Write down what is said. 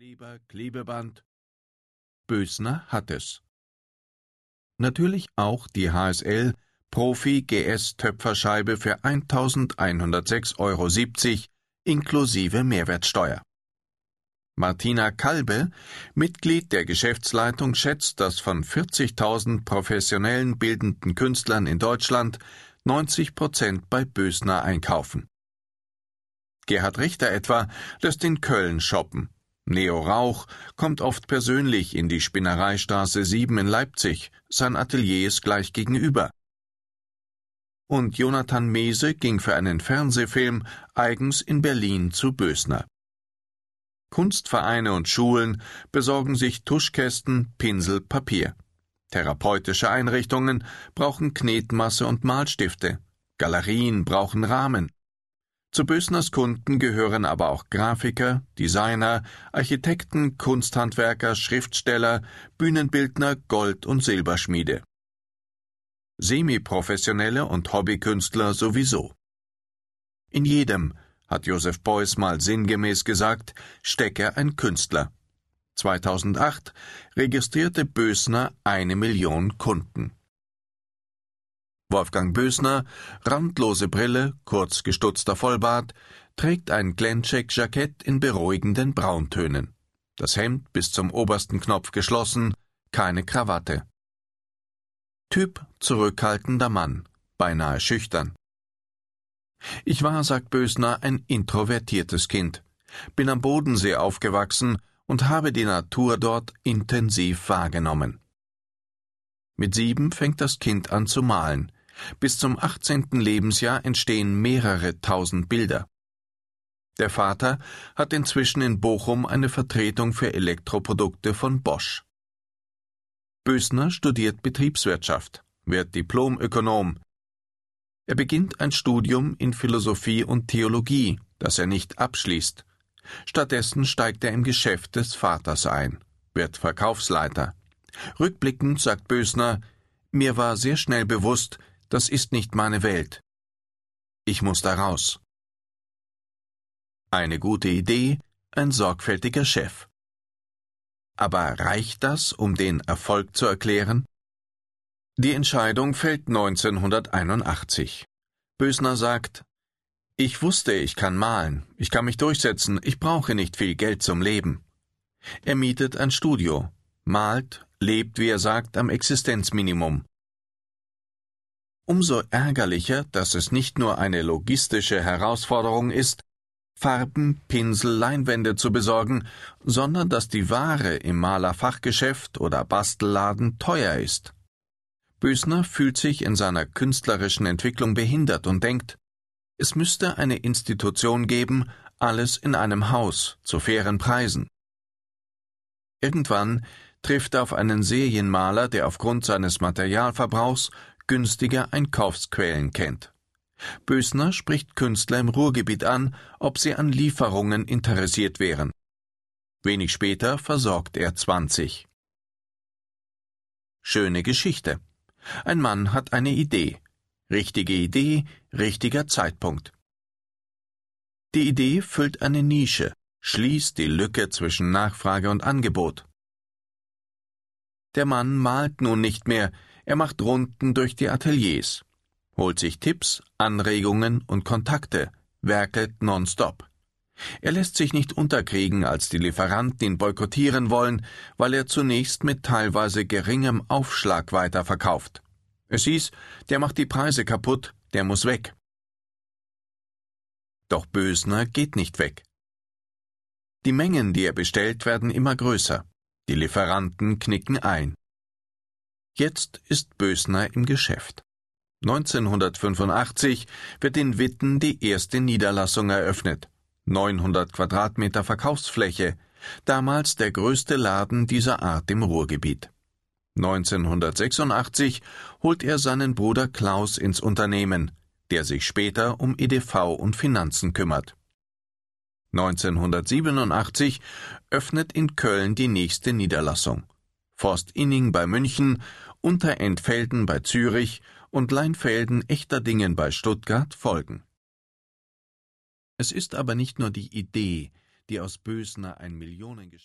Kleber, Klebeband. Bösner hat es. Natürlich auch die HSL Profi GS Töpferscheibe für 1106,70 Euro inklusive Mehrwertsteuer. Martina Kalbe, Mitglied der Geschäftsleitung, schätzt, dass von 40.000 professionellen bildenden Künstlern in Deutschland 90 Prozent bei Bösner einkaufen. Gerhard Richter etwa lässt in Köln shoppen. Neo Rauch kommt oft persönlich in die Spinnereistraße 7 in Leipzig, sein Atelier ist gleich gegenüber. Und Jonathan Mese ging für einen Fernsehfilm eigens in Berlin zu Bösner. Kunstvereine und Schulen besorgen sich Tuschkästen, Pinsel, Papier. Therapeutische Einrichtungen brauchen Knetmasse und Malstifte. Galerien brauchen Rahmen. Zu Bösners Kunden gehören aber auch Grafiker, Designer, Architekten, Kunsthandwerker, Schriftsteller, Bühnenbildner, Gold- und Silberschmiede. Semiprofessionelle und Hobbykünstler sowieso. In jedem, hat Josef Beuys mal sinngemäß gesagt, stecke ein Künstler. 2008 registrierte Bösner eine Million Kunden. Wolfgang Bösner, randlose Brille, kurz gestutzter Vollbart, trägt ein Glencheck-Jackett in beruhigenden Brauntönen. Das Hemd bis zum obersten Knopf geschlossen, keine Krawatte. Typ zurückhaltender Mann, beinahe schüchtern. Ich war, sagt Bösner, ein introvertiertes Kind, bin am Bodensee aufgewachsen und habe die Natur dort intensiv wahrgenommen. Mit sieben fängt das Kind an zu malen, bis zum 18. Lebensjahr entstehen mehrere tausend Bilder. Der Vater hat inzwischen in Bochum eine Vertretung für Elektroprodukte von Bosch. Bösner studiert Betriebswirtschaft, wird Diplomökonom. Er beginnt ein Studium in Philosophie und Theologie, das er nicht abschließt. Stattdessen steigt er im Geschäft des Vaters ein, wird Verkaufsleiter. Rückblickend sagt Bösner, mir war sehr schnell bewusst, das ist nicht meine Welt. Ich muss da raus. Eine gute Idee, ein sorgfältiger Chef. Aber reicht das, um den Erfolg zu erklären? Die Entscheidung fällt 1981. Bösner sagt, ich wusste, ich kann malen, ich kann mich durchsetzen, ich brauche nicht viel Geld zum Leben. Er mietet ein Studio, malt, lebt, wie er sagt, am Existenzminimum, Umso ärgerlicher, dass es nicht nur eine logistische Herausforderung ist, Farben, Pinsel, Leinwände zu besorgen, sondern dass die Ware im Malerfachgeschäft oder Bastelladen teuer ist. Bösner fühlt sich in seiner künstlerischen Entwicklung behindert und denkt, es müsste eine Institution geben, alles in einem Haus, zu fairen Preisen. Irgendwann trifft er auf einen Serienmaler, der aufgrund seines Materialverbrauchs günstige Einkaufsquellen kennt. Bösner spricht Künstler im Ruhrgebiet an, ob sie an Lieferungen interessiert wären. Wenig später versorgt er 20. Schöne Geschichte. Ein Mann hat eine Idee. Richtige Idee, richtiger Zeitpunkt. Die Idee füllt eine Nische, schließt die Lücke zwischen Nachfrage und Angebot. Der Mann malt nun nicht mehr, er macht Runden durch die Ateliers, holt sich Tipps, Anregungen und Kontakte, werkelt nonstop. Er lässt sich nicht unterkriegen, als die Lieferanten ihn boykottieren wollen, weil er zunächst mit teilweise geringem Aufschlag weiterverkauft. Es hieß, der macht die Preise kaputt, der muss weg. Doch Bösner geht nicht weg. Die Mengen, die er bestellt, werden immer größer. Die Lieferanten knicken ein. Jetzt ist Bösner im Geschäft. 1985 wird in Witten die erste Niederlassung eröffnet. 900 Quadratmeter Verkaufsfläche, damals der größte Laden dieser Art im Ruhrgebiet. 1986 holt er seinen Bruder Klaus ins Unternehmen, der sich später um EDV und Finanzen kümmert. 1987 öffnet in Köln die nächste Niederlassung. Forst Inning bei München, Unterentfelden bei Zürich und Leinfelden Echterdingen bei Stuttgart folgen. Es ist aber nicht nur die Idee, die aus Bösner ein Millionengeschäft